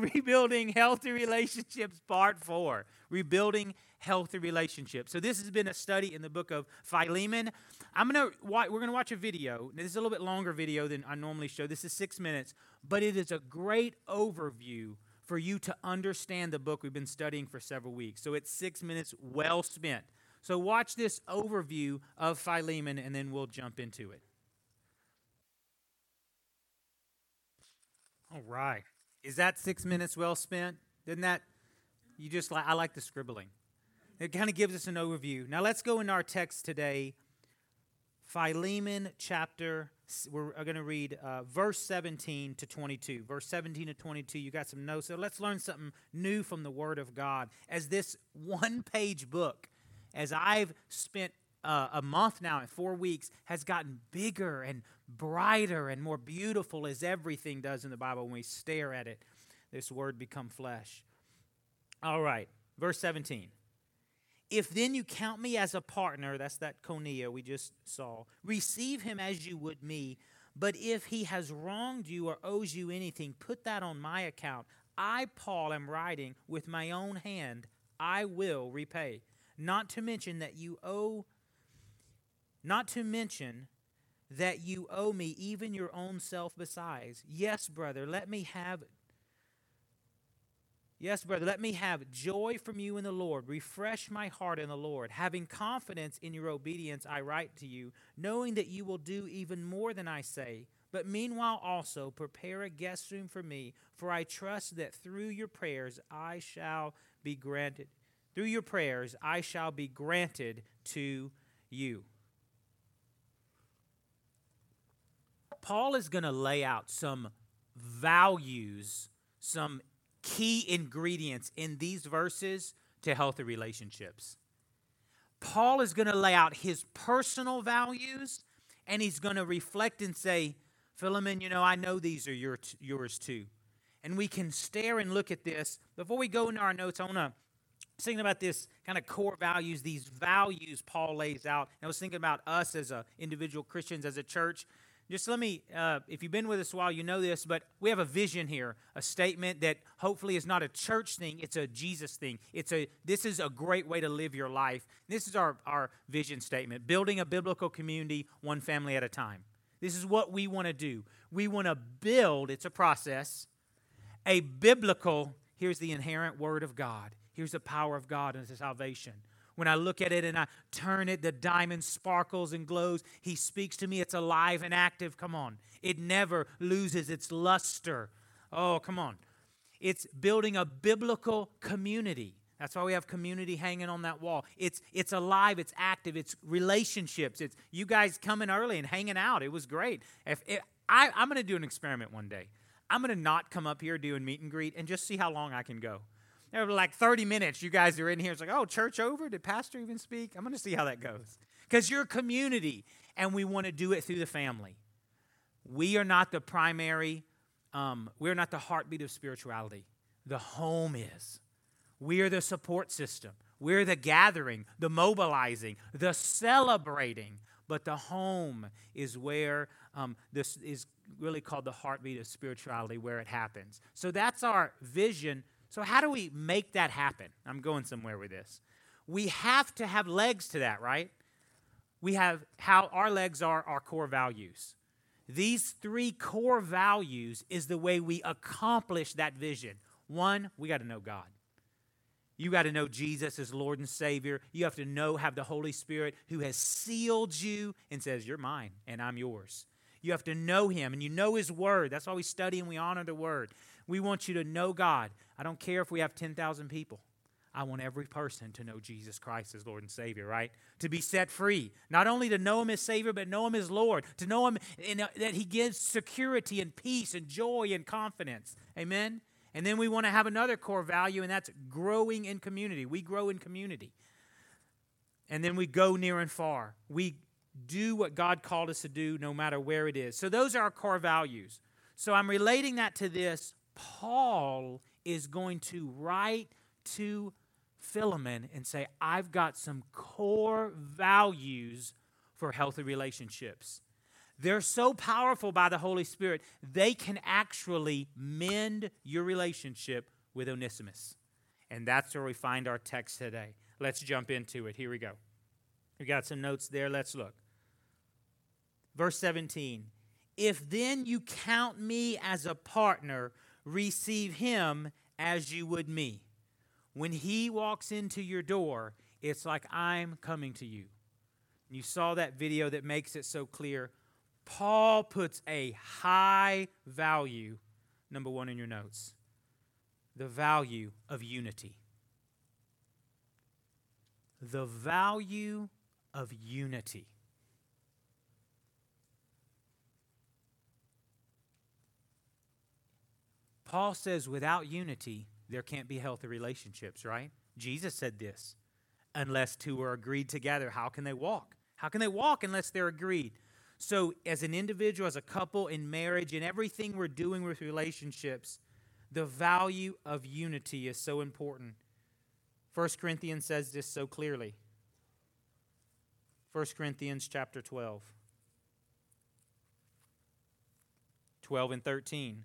Rebuilding Healthy Relationships, Part 4. Rebuilding Healthy Relationships. So, this has been a study in the book of Philemon. I'm gonna we're gonna watch a video. This is a little bit longer video than I normally show. This is six minutes, but it is a great overview for you to understand the book we've been studying for several weeks. So it's six minutes well spent. So watch this overview of Philemon, and then we'll jump into it. All right. Is that six minutes well spent? Didn't that? You just like, I like the scribbling. It kind of gives us an overview. Now let's go into our text today. Philemon chapter, we're going to read uh, verse 17 to 22. Verse 17 to 22, you got some notes. So let's learn something new from the Word of God. As this one page book, as I've spent uh, a month now and four weeks, has gotten bigger and brighter and more beautiful as everything does in the Bible when we stare at it. This Word become flesh. All right, verse 17. If then you count me as a partner, that's that koinonia we just saw, receive him as you would me. But if he has wronged you or owes you anything, put that on my account. I, Paul, am writing with my own hand, I will repay. Not to mention that you owe, not to mention that you owe me even your own self besides. Yes, brother, let me have Yes, brother, let me have joy from you in the Lord. Refresh my heart in the Lord. Having confidence in your obedience, I write to you, knowing that you will do even more than I say. But meanwhile, also prepare a guest room for me, for I trust that through your prayers I shall be granted. Through your prayers I shall be granted to you. Paul is going to lay out some values, some key ingredients in these verses to healthy relationships. Paul is going to lay out his personal values and he's going to reflect and say, Philemon, you know, I know these are your, yours too. And we can stare and look at this. Before we go into our notes, I want to thinking about this kind of core values, these values Paul lays out. And I was thinking about us as a individual Christians, as a church. Just let me, uh, if you've been with us a while, you know this, but we have a vision here, a statement that hopefully is not a church thing, it's a Jesus thing. It's a, this is a great way to live your life. This is our, our vision statement building a biblical community one family at a time. This is what we want to do. We want to build, it's a process, a biblical, here's the inherent word of God. Here's the power of God into salvation. When I look at it and I turn it, the diamond sparkles and glows. He speaks to me. It's alive and active. Come on. It never loses its luster. Oh, come on. It's building a biblical community. That's why we have community hanging on that wall. It's it's alive, it's active, it's relationships. It's you guys coming early and hanging out. It was great. If, if I, I'm going to do an experiment one day. I'm going to not come up here doing meet and greet and just see how long I can go. Were like 30 minutes. You guys are in here. It's like, oh, church over? Did pastor even speak? I'm going to see how that goes. Because you're a community, and we want to do it through the family. We are not the primary, um, we're not the heartbeat of spirituality. The home is. We are the support system. We're the gathering, the mobilizing, the celebrating. But the home is where um, this is really called the heartbeat of spirituality, where it happens. So that's our vision so, how do we make that happen? I'm going somewhere with this. We have to have legs to that, right? We have how our legs are our core values. These three core values is the way we accomplish that vision. One, we got to know God. You got to know Jesus as Lord and Savior. You have to know, have the Holy Spirit who has sealed you and says, You're mine and I'm yours. You have to know Him and you know His Word. That's why we study and we honor the Word. We want you to know God. I don't care if we have 10,000 people. I want every person to know Jesus Christ as Lord and Savior, right? To be set free. Not only to know Him as Savior, but know Him as Lord. To know Him in, uh, that He gives security and peace and joy and confidence. Amen? And then we want to have another core value, and that's growing in community. We grow in community. And then we go near and far. We do what God called us to do no matter where it is. So those are our core values. So I'm relating that to this Paul is going to write to Philemon and say, I've got some core values for healthy relationships. they're so powerful by the Holy Spirit, they can actually mend your relationship with Onesimus. And that's where we find our text today. Let's jump into it. Here we go. We got some notes there. Let's look. Verse 17 If then you count me as a partner, receive him as you would me. When he walks into your door, it's like I'm coming to you. You saw that video that makes it so clear. Paul puts a high value, number one in your notes, the value of unity. The value of unity. Paul says without unity, there can't be healthy relationships, right? Jesus said this unless two are agreed together, how can they walk? How can they walk unless they're agreed? So, as an individual, as a couple, in marriage, in everything we're doing with relationships, the value of unity is so important. 1 Corinthians says this so clearly. 1 Corinthians chapter 12. 12 and 13.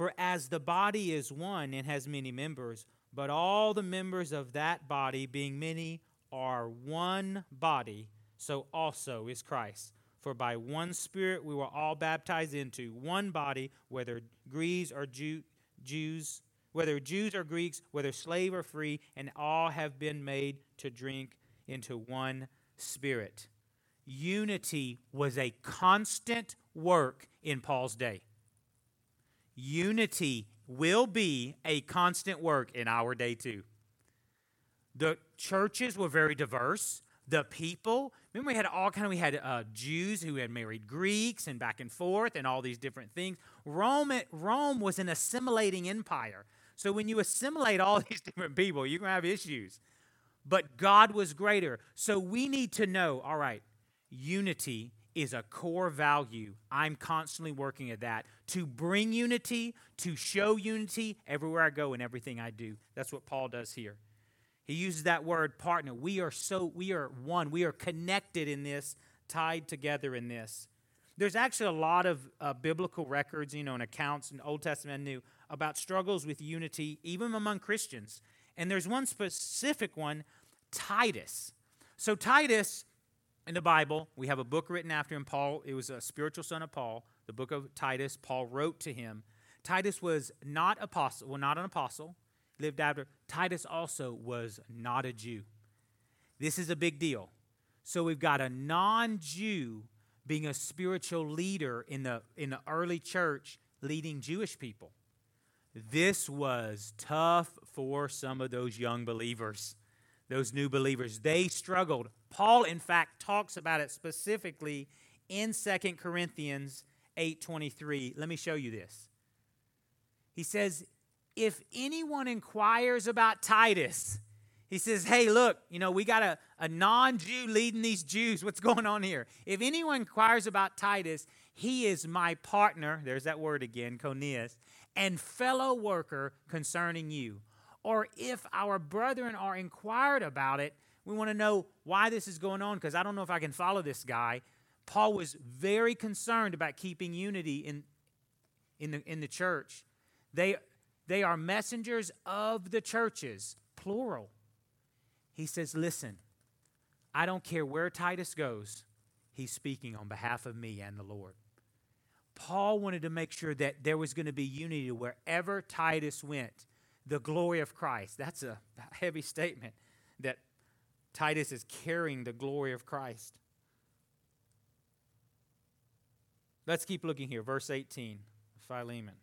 For as the body is one and has many members, but all the members of that body, being many, are one body, so also is Christ. For by one Spirit we were all baptized into one body, whether Greeks or Jew, Jews, whether Jews or Greeks, whether slave or free, and all have been made to drink into one Spirit. Unity was a constant work in Paul's day. Unity will be a constant work in our day too. The churches were very diverse. The people, remember we had all kind of we had uh, Jews who had married Greeks and back and forth and all these different things. Rome, Rome was an assimilating empire. So when you assimilate all these different people, you're going to have issues. But God was greater. So we need to know, all right, unity is a core value. I'm constantly working at that to bring unity, to show unity everywhere I go and everything I do. That's what Paul does here. He uses that word partner. We are so we are one. We are connected in this, tied together in this. There's actually a lot of uh, biblical records, you know, and accounts in Old Testament and New about struggles with unity, even among Christians. And there's one specific one, Titus. So Titus in the Bible. We have a book written after him. Paul, it was a spiritual son of Paul, the book of Titus. Paul wrote to him. Titus was not apostle, well, not an apostle, lived after. Titus also was not a Jew. This is a big deal. So we've got a non-Jew being a spiritual leader in the in the early church leading Jewish people. This was tough for some of those young believers those new believers. They struggled. Paul, in fact, talks about it specifically in Second Corinthians 8:23. Let me show you this. He says, if anyone inquires about Titus, he says, Hey, look, you know, we got a, a non Jew leading these Jews. What's going on here? If anyone inquires about Titus, he is my partner, there's that word again, Conius, and fellow worker concerning you or if our brethren are inquired about it, we want to know why this is going on because I don't know if I can follow this guy. Paul was very concerned about keeping unity in, in, the, in the church. They, they are messengers of the churches, plural. He says, Listen, I don't care where Titus goes, he's speaking on behalf of me and the Lord. Paul wanted to make sure that there was going to be unity wherever Titus went the glory of Christ. That's a heavy statement that Titus is carrying the glory of Christ. Let's keep looking here. Verse 18, Philemon.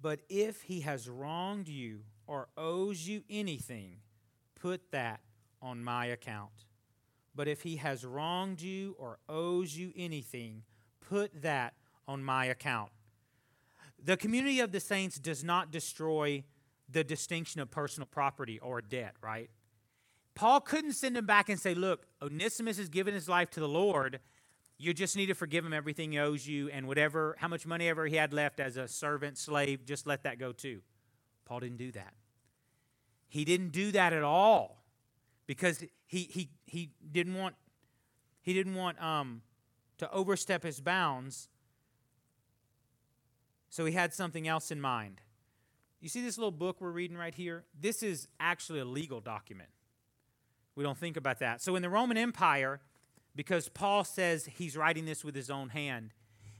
But if he has wronged you or owes you anything, put that on my account. But if he has wronged you or owes you anything, put that on my account. The community of the saints does not destroy the distinction of personal property or debt, right? Paul couldn't send him back and say, Look, Onesimus has given his life to the Lord. You just need to forgive him everything he owes you, and whatever, how much money ever he had left as a servant, slave, just let that go too. Paul didn't do that. He didn't do that at all because he, he, he didn't want He didn't want um, to overstep his bounds. So he had something else in mind. You see this little book we're reading right here? This is actually a legal document. We don't think about that. So in the Roman Empire, because Paul says he's writing this with his own hand,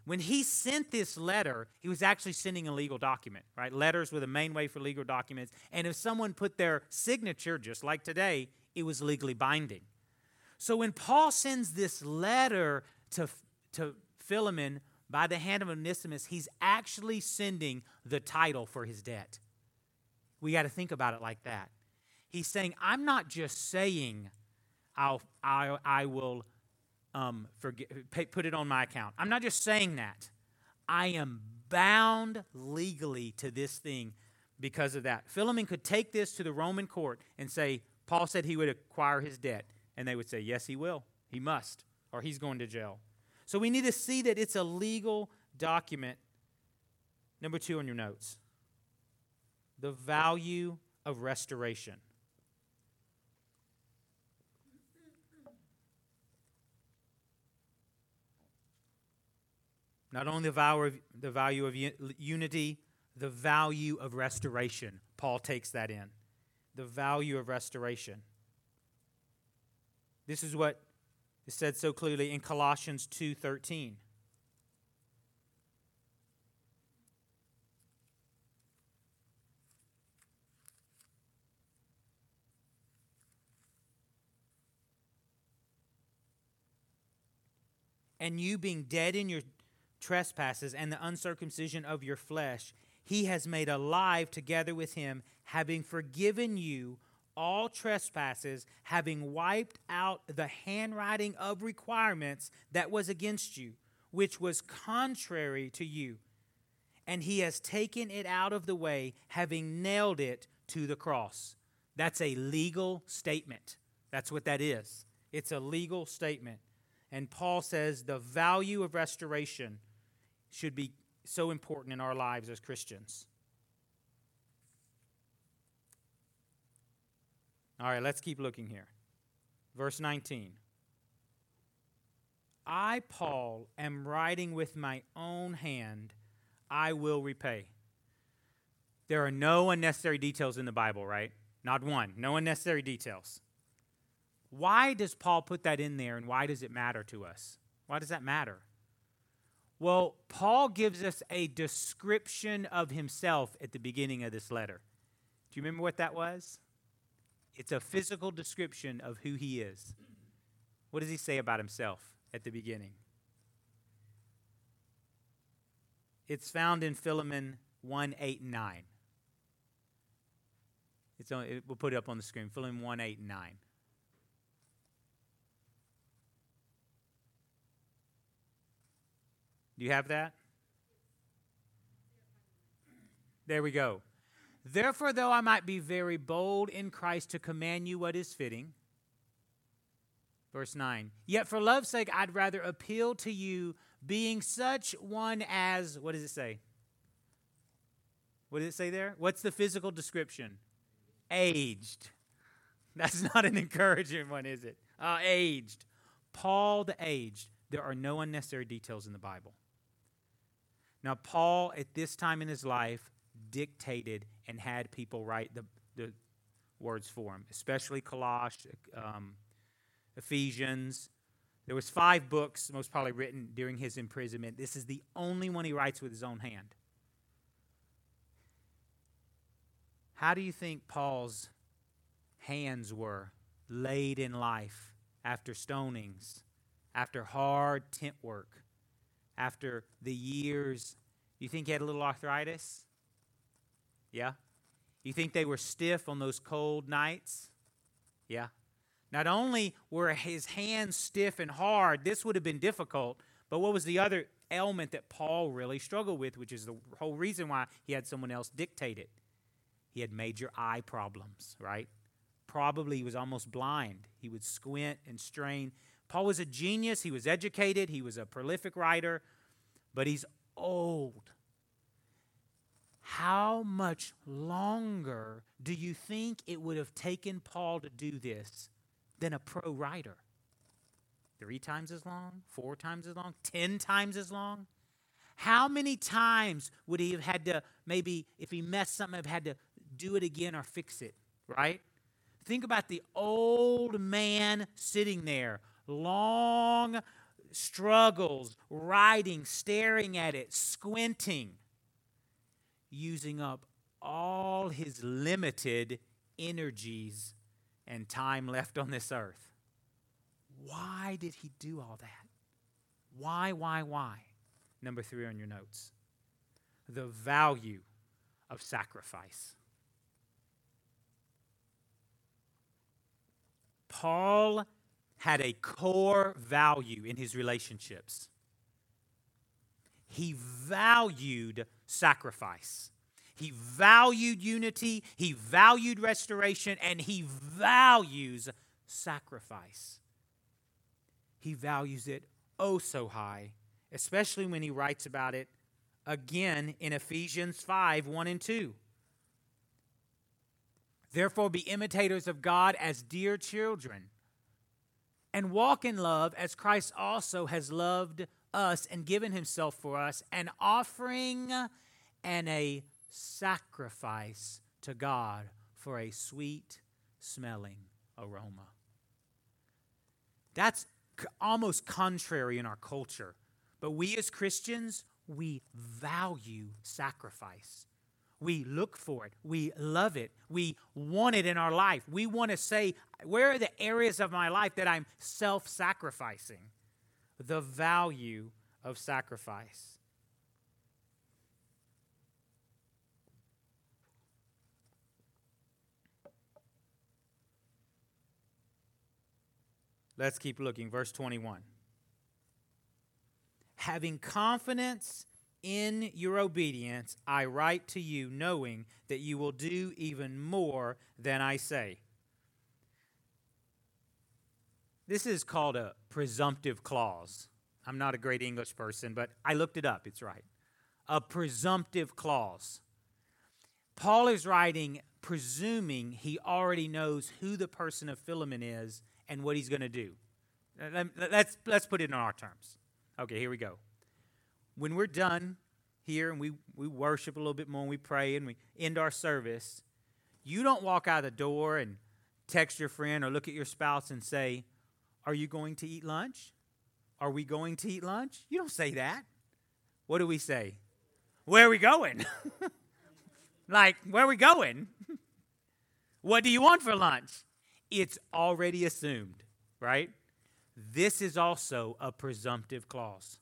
when he sent this letter, he was actually sending a legal document, right? Letters were the main way for legal documents. And if someone put their signature, just like today, it was legally binding. So when Paul sends this letter to, to Philemon by the hand of Onesimus, he's actually sending the title for his debt. We got to think about it like that. He's saying, I'm not just saying I'll, I, I will um, forget, put it on my account. I'm not just saying that. I am bound legally to this thing because of that. Philemon could take this to the Roman court and say, Paul said he would acquire his debt. And they would say, Yes, he will. He must, or he's going to jail. So we need to see that it's a legal document. Number two on your notes the value of restoration. Not only the value of, the value of unity, the value of restoration. Paul takes that in. The value of restoration. This is what is said so clearly in Colossians 2:13. And you being dead in your trespasses and the uncircumcision of your flesh, he has made alive together with him, having forgiven you all trespasses, having wiped out the handwriting of requirements that was against you, which was contrary to you. And he has taken it out of the way, having nailed it to the cross. That's a legal statement. That's what that is. It's a legal statement. And Paul says the value of restoration should be so important in our lives as Christians. All right, let's keep looking here. Verse 19. I, Paul, am writing with my own hand, I will repay. There are no unnecessary details in the Bible, right? Not one. No unnecessary details. Why does Paul put that in there and why does it matter to us? Why does that matter? Well, Paul gives us a description of himself at the beginning of this letter. Do you remember what that was? It's a physical description of who he is. What does he say about himself at the beginning? It's found in Philemon 1 8 and 9. It's on, it, we'll put it up on the screen. Philemon 1 8 and 9. Do you have that? There we go. Therefore, though I might be very bold in Christ to command you what is fitting. Verse 9. Yet for love's sake, I'd rather appeal to you, being such one as, what does it say? What does it say there? What's the physical description? Aged. That's not an encouraging one, is it? Uh, aged. Paul the aged. There are no unnecessary details in the Bible. Now, Paul, at this time in his life, dictated and had people write the, the words for him, especially Colossians, um, Ephesians. There was five books, most probably written during his imprisonment. This is the only one he writes with his own hand. How do you think Paul's hands were laid in life after stonings, after hard tent work? after the years, you think he had a little arthritis? Yeah? You think they were stiff on those cold nights? Yeah. Not only were his hands stiff and hard, this would have been difficult, but what was the other ailment that Paul really struggled with, which is the whole reason why he had someone else dictate it? He had major eye problems, right? Probably he was almost blind. He would squint and strain. Paul was a genius. He was educated. He was a prolific writer, but he's old. How much longer do you think it would have taken Paul to do this than a pro writer? three times as long, four times as long, ten times as long? How many times would he have had to, maybe if he messed something, have had to do it again or fix it, right? Think about the old man sitting there, long struggles, writing, staring at it, squinting, using up all his limited energies and time left on this earth. Why did he do all that? Why, why, why? Number three on your notes the value of sacrifice. Paul had a core value in his relationships. He valued sacrifice. He valued unity, he valued restoration, and he values sacrifice. He values it oh so high, especially when he writes about it again in Ephesians 5 1 and 2. Therefore, be imitators of God as dear children, and walk in love as Christ also has loved us and given himself for us, an offering and a sacrifice to God for a sweet smelling aroma. That's almost contrary in our culture. But we as Christians, we value sacrifice. We look for it. We love it. We want it in our life. We want to say, where are the areas of my life that I'm self sacrificing? The value of sacrifice. Let's keep looking. Verse 21. Having confidence in your obedience, I write to you, knowing that you will do even more than I say. This is called a presumptive clause. I'm not a great English person, but I looked it up. It's right. A presumptive clause. Paul is writing presuming he already knows who the person of Philemon is and what he's going to do. Let's, let's put it in our terms. Okay, here we go. When we're done here and we, we worship a little bit more and we pray and we end our service, you don't walk out the door and text your friend or look at your spouse and say, Are you going to eat lunch? Are we going to eat lunch? You don't say that. What do we say? Where are we going? like, where are we going? what do you want for lunch? it's already assumed, right? This is also a presumptive clause.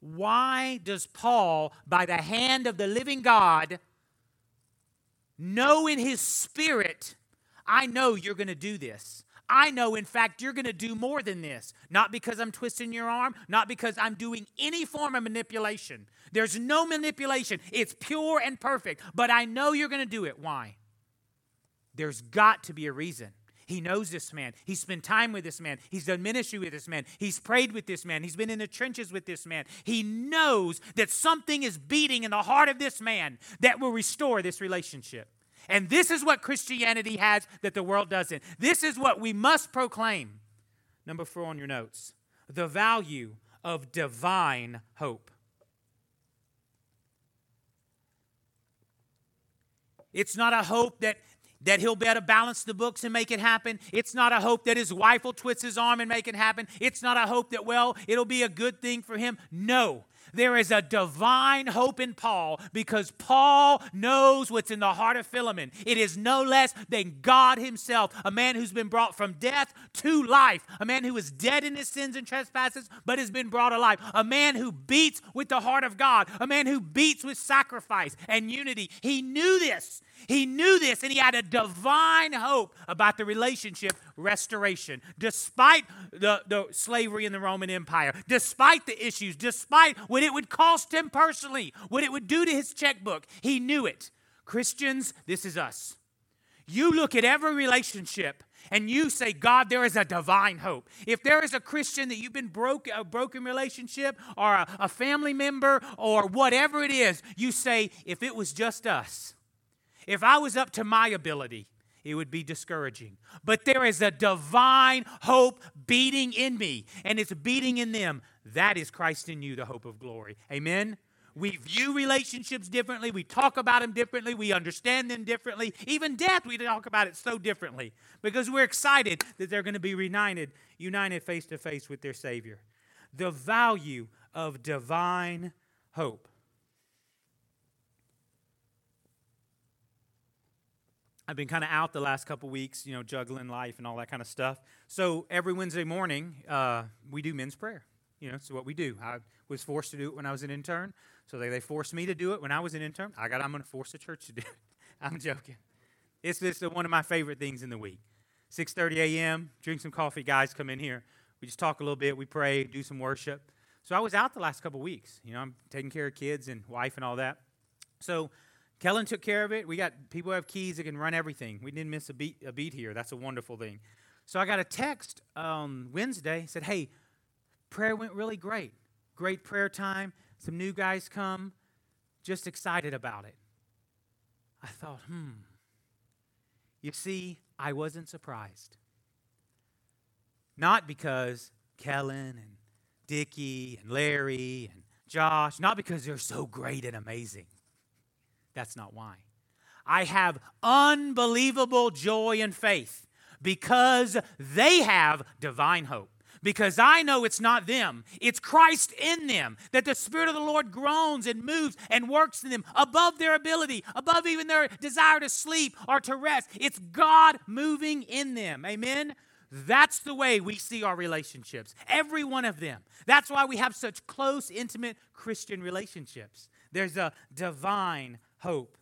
Why does Paul, by the hand of the living God, know in his spirit, I know you're going to do this? I know, in fact, you're going to do more than this. Not because I'm twisting your arm, not because I'm doing any form of manipulation. There's no manipulation. It's pure and perfect. But I know you're going to do it. Why? There's got to be a reason. He knows this man. He's spent time with this man. He's done ministry with this man. He's prayed with this man. He's been in the trenches with this man. He knows that something is beating in the heart of this man that will restore this relationship. And this is what Christianity has that the world doesn't. This is what we must proclaim. Number four on your notes the value of divine hope. It's not a hope that that he'll be able to balance the books and make it happen. It's not a hope that his wife will twist his arm and make it happen. It's not a hope that, well, it'll be a good thing for him. No. There is a divine hope in Paul because Paul knows what's in the heart of Philemon. It is no less than God Himself, a man who's been brought from death to life, a man who is dead in his sins and trespasses but has been brought alive, a man who beats with the heart of God, a man who beats with sacrifice and unity. He knew this. He knew this and he had a divine hope about the relationship restoration, despite the, the slavery in the Roman Empire, despite the issues, despite what it would cost him personally, what it would do to his checkbook. He knew it. Christians, this is us. You look at every relationship and you say, God, there is a divine hope. If there is a Christian that you've been broke, a broken relationship or a, a family member or whatever it is, you say, if it was just us, if I was up to my ability, it would be discouraging. But there is a divine hope beating in me, and it's beating in them. That is Christ in you, the hope of glory. Amen? We view relationships differently. We talk about them differently. We understand them differently. Even death, we talk about it so differently because we're excited that they're going to be reunited, united face to face with their Savior. The value of divine hope. I've been kind of out the last couple weeks, you know, juggling life and all that kind of stuff. So every Wednesday morning, uh, we do men's prayer. You know, it's what we do. I was forced to do it when I was an intern. So they, they forced me to do it when I was an intern. I got, I'm going to force the church to do it. I'm joking. It's just one of my favorite things in the week. 6.30 a.m., drink some coffee, guys come in here. We just talk a little bit. We pray, do some worship. So I was out the last couple weeks. You know, I'm taking care of kids and wife and all that. So Kellen took care of it. We got people have keys that can run everything. We didn't miss a beat, a beat here. That's a wonderful thing. So I got a text on Wednesday. Said, "Hey, prayer went really great. Great prayer time. Some new guys come. Just excited about it." I thought, hmm. You see, I wasn't surprised. Not because Kellen and Dickie and Larry and Josh, not because they're so great and amazing. That's not why. I have unbelievable joy and faith because they have divine hope. Because I know it's not them, it's Christ in them, that the Spirit of the Lord groans and moves and works in them above their ability, above even their desire to sleep or to rest. It's God moving in them. Amen? That's the way we see our relationships, every one of them. That's why we have such close, intimate Christian relationships. There's a divine hope.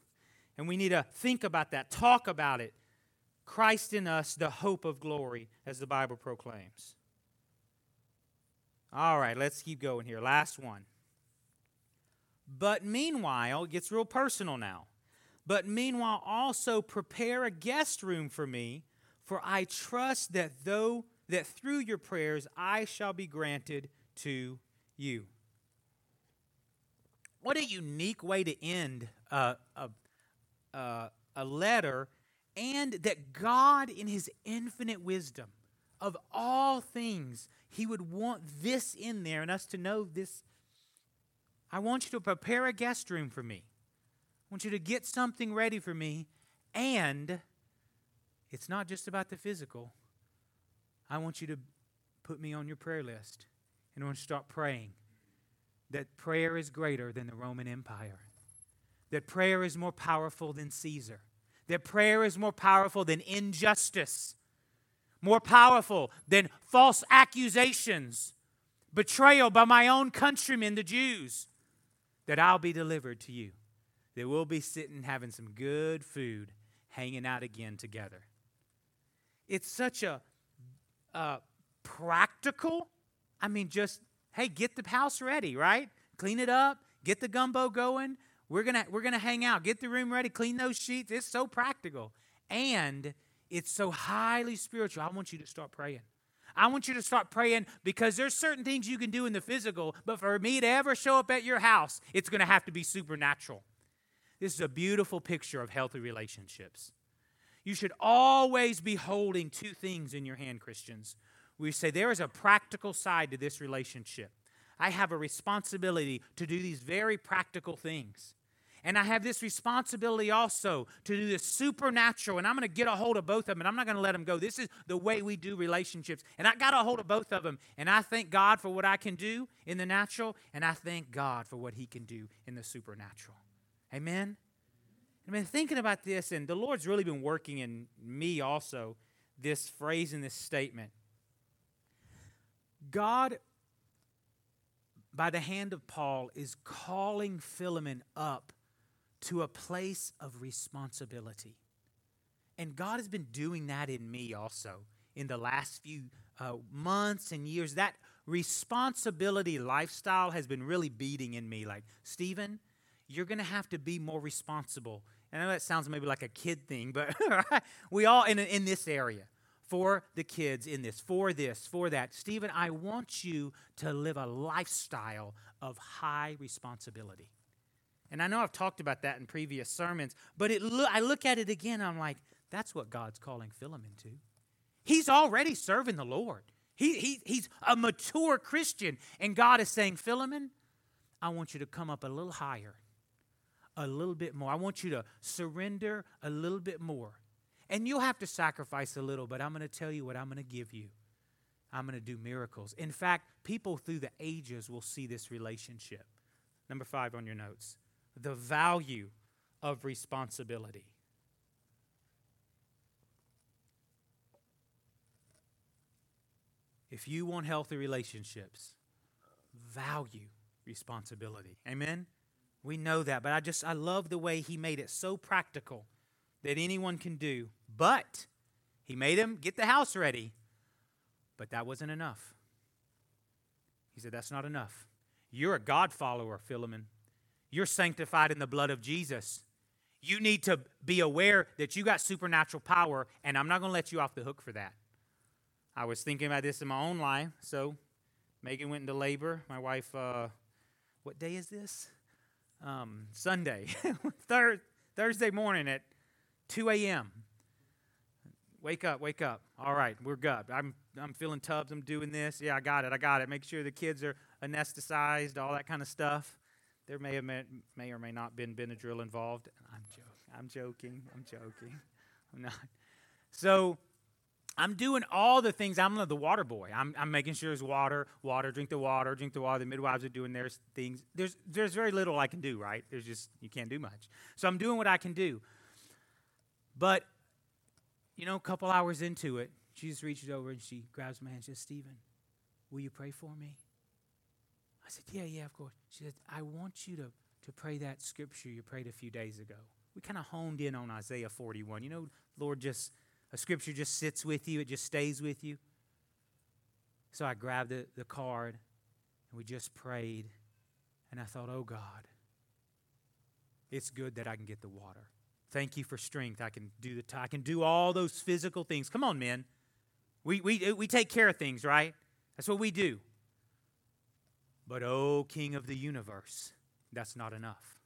And we need to think about that, talk about it. Christ in us, the hope of glory, as the Bible proclaims. All right, let's keep going here. Last one. But meanwhile, it gets real personal now. But meanwhile, also prepare a guest room for me, for I trust that though that through your prayers I shall be granted to you. What a unique way to end a, a, a letter, and that God, in His infinite wisdom of all things, He would want this in there and us to know this. I want you to prepare a guest room for me. I want you to get something ready for me. And it's not just about the physical. I want you to put me on your prayer list. And I want you to start praying that prayer is greater than the Roman Empire, that prayer is more powerful than Caesar, that prayer is more powerful than injustice, more powerful than false accusations, betrayal by my own countrymen, the Jews, that I'll be delivered to you, that we'll be sitting having some good food, hanging out again together. It's such a practical, I mean, just hey, get the house ready, right? Clean it up, get the gumbo going. We're gonna we're gonna hang out, get the room ready, clean those sheets. It's so practical. And it's so highly spiritual. I want you to start praying. I want you to start praying because there's certain things you can do in the physical, but for me to ever show up at your house, it's going to have to be supernatural. This is a beautiful picture of healthy relationships. You should always be holding two things in your hand, Christians we say there is a practical side to this relationship. I have a responsibility to do these very practical things. And I have this responsibility also to do this supernatural. And I'm going to get a hold of both of them, and I'm not going to let them go. This is the way we do relationships. And I got a hold of both of them. And I thank God for what I can do in the natural, and I thank God for what He can do in the supernatural. Amen? I've been thinking about this, and the Lord's really been working in me also this phrase and this statement. God, by the hand of Paul, is calling Philemon up to a place of responsibility. And God has been doing that in me also in the last few uh, months and years. That responsibility lifestyle has been really beating in me. Like, Stephen, you're going to have to be more responsible. And I know that sounds maybe like a kid thing, but we all in, in this area for the kids in this, for this, for that. Stephen, I want you to live a lifestyle of high responsibility. And I know I've talked about that in previous sermons, but it lo- I look at it again, I'm like, That's what God's calling Philemon to. He's already serving the Lord. He, he, he's a mature Christian. And God is saying, Philemon, I want you to come up a little higher, a little bit more. I want you to surrender a little bit more. And you'll have to sacrifice a little, but I'm going to tell you what I'm going to give you. I'm going to do miracles. In fact, people through the ages will see this relationship. Number five on your notes the value of responsibility. If you want healthy relationships, value responsibility. Amen? We know that, but I just, I love the way he made it so practical that anyone can do. But he made him get the house ready, but that wasn't enough. He said, That's not enough. You're a God follower, Philemon. You're sanctified in the blood of Jesus. You need to be aware that you got supernatural power, and I'm not going to let you off the hook for that. I was thinking about this in my own life. So, Megan went into labor. My wife, uh, what day is this? Um, Sunday, Thursday morning at 2 a.m. Wake up, wake up. All right, we're good. I'm, I'm feeling tubs. I'm doing this. Yeah, I got it. I got it. Make sure the kids are anesthetized, all that kind of stuff. There may have may, may or may not been Benadryl involved. I'm joking. I'm joking. I'm joking. I'm not. So I'm doing all the things. I'm the water boy. I'm, I'm making sure there's water, water, drink the water, drink the water. The midwives are doing their things. There's, there's very little I can do, right? There's just, you can't do much. So I'm doing what I can do. But, you know, a couple hours into it, she just reaches over and she grabs my hand She says, Stephen, will you pray for me? I said, Yeah, yeah, of course. She said, I want you to, to pray that scripture you prayed a few days ago. We kind of honed in on Isaiah 41. You know, Lord just a scripture just sits with you, it just stays with you. So I grabbed the, the card and we just prayed. And I thought, oh God, it's good that I can get the water. Thank you for strength. I can do the t- I can do all those physical things. Come on, men. We, we, uh, we take care of things, right? That's what we do. But, oh, King of the universe, that's not enough.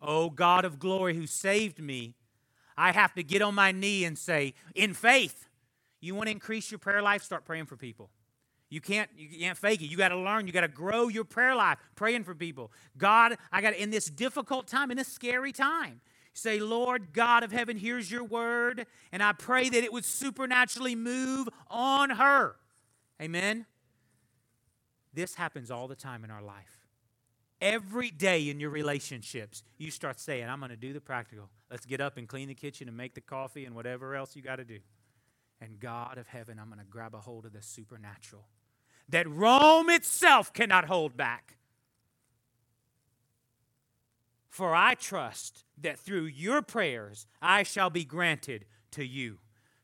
Oh, God of glory who saved me, I have to get on my knee and say, in faith, you want to increase your prayer life? Start praying for people. You can't, you can't fake it. You got to learn. You got to grow your prayer life, praying for people. God, I got in this difficult time, in this scary time. Say, Lord God of heaven, here's your word, and I pray that it would supernaturally move on her. Amen. This happens all the time in our life. Every day in your relationships, you start saying, I'm going to do the practical. Let's get up and clean the kitchen and make the coffee and whatever else you got to do. And God of heaven, I'm going to grab a hold of the supernatural that Rome itself cannot hold back. For I trust that through your prayers I shall be granted to you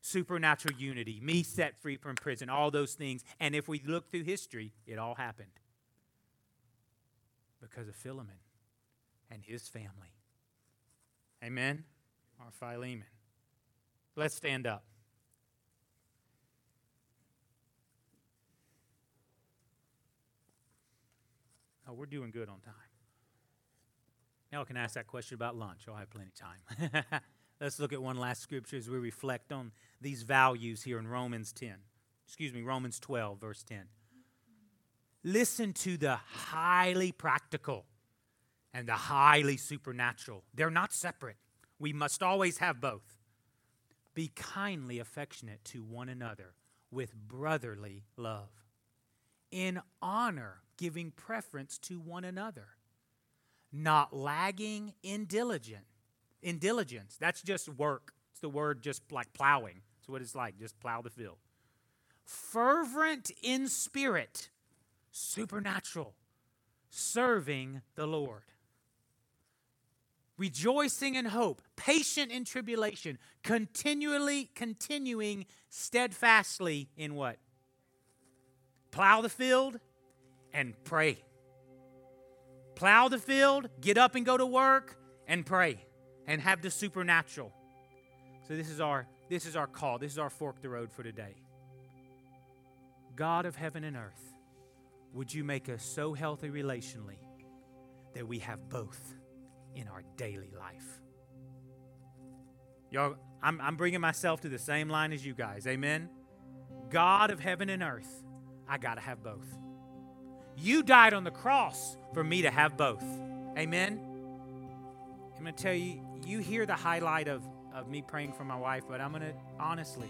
supernatural unity, me set free from prison, all those things. And if we look through history, it all happened because of Philemon and his family. Amen? Or Philemon. Let's stand up. Oh, we're doing good on time. I can ask that question about lunch. I'll have plenty of time. Let's look at one last scripture as we reflect on these values here in Romans 10. Excuse me, Romans 12, verse 10. Listen to the highly practical and the highly supernatural. They're not separate. We must always have both. Be kindly affectionate to one another with brotherly love. In honor, giving preference to one another. Not lagging in diligent. In diligence. That's just work. It's the word just like plowing. It's what it's like. Just plow the field. Fervent in spirit supernatural, serving the Lord. Rejoicing in hope, patient in tribulation, continually continuing steadfastly in what? Plow the field and pray. Plow the field, get up and go to work and pray and have the supernatural. So this is our this is our call. This is our fork the road for today. God of heaven and earth, would you make us so healthy relationally that we have both in our daily life? Y'all, I'm, I'm bringing myself to the same line as you guys. Amen. God of heaven and earth, I got to have both. You died on the cross for me to have both. Amen. I'm going to tell you, you hear the highlight of, of me praying for my wife, but I'm going to honestly,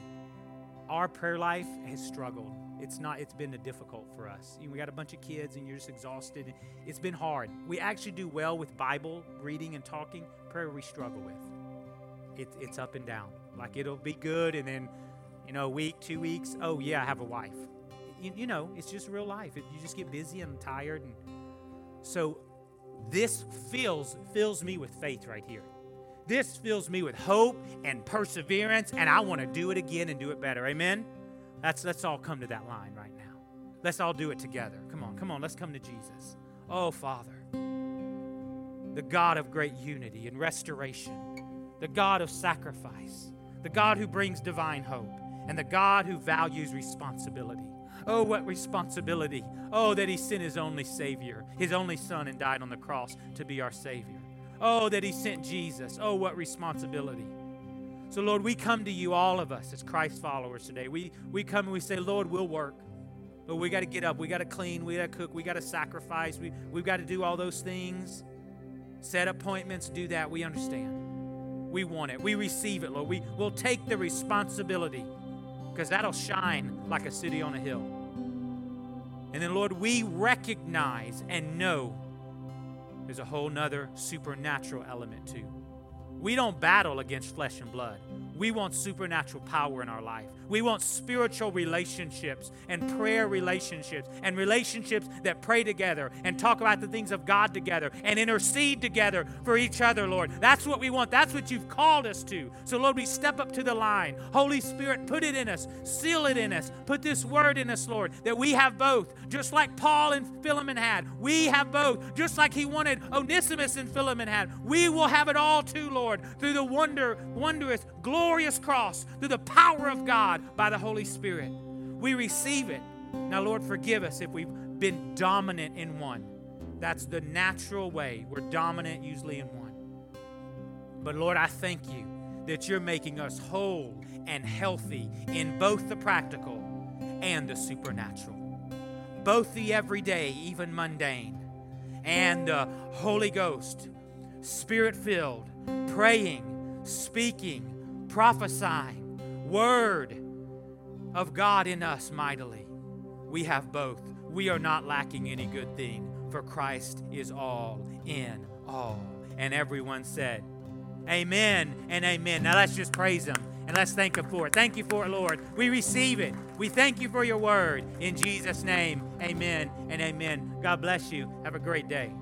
our prayer life has struggled. It's not, it's been difficult for us. You know, we got a bunch of kids and you're just exhausted. It's been hard. We actually do well with Bible reading and talking. Prayer we struggle with. It, it's up and down. Like it'll be good and then, you know, a week, two weeks, oh yeah, I have a wife. You, you know, it's just real life. It, you just get busy and tired. And so this fills fills me with faith right here. This fills me with hope and perseverance, and I want to do it again and do it better. Amen. Let's let's all come to that line right now. Let's all do it together. Come on, come on. Let's come to Jesus. Oh Father, the God of great unity and restoration, the God of sacrifice, the God who brings divine hope, and the God who values responsibility. Oh, what responsibility. Oh, that He sent His only Savior, His only Son, and died on the cross to be our Savior. Oh, that He sent Jesus. Oh, what responsibility. So, Lord, we come to you, all of us, as Christ followers today. We, we come and we say, Lord, we'll work. But we got to get up. We got to clean. We got to cook. We got to sacrifice. We, we've got to do all those things. Set appointments, do that. We understand. We want it. We receive it, Lord. We will take the responsibility because that'll shine like a city on a hill. And then, Lord, we recognize and know there's a whole nother supernatural element too. We don't battle against flesh and blood. We want supernatural power in our life. We want spiritual relationships and prayer relationships and relationships that pray together and talk about the things of God together and intercede together for each other, Lord. That's what we want. That's what you've called us to. So, Lord, we step up to the line. Holy Spirit, put it in us, seal it in us, put this word in us, Lord, that we have both, just like Paul and Philemon had. We have both, just like he wanted Onesimus and Philemon had. We will have it all too, Lord, through the wonder, wondrous, glorious cross, through the power of God by the Holy Spirit. We receive it. Now, Lord, forgive us if we've been dominant in one. That's the natural way. We're dominant usually in one. But Lord, I thank you that you're making us whole and healthy in both the practical and the supernatural, both the everyday, even mundane, and the Holy Ghost, spirit filled, praying, speaking, prophesying, word of God in us mightily. We have both. We are not lacking any good thing, for Christ is all in all. And everyone said, Amen and amen. Now let's just praise Him and let's thank Him for it. Thank you for it, Lord. We receive it. We thank you for your word. In Jesus' name, amen and amen. God bless you. Have a great day.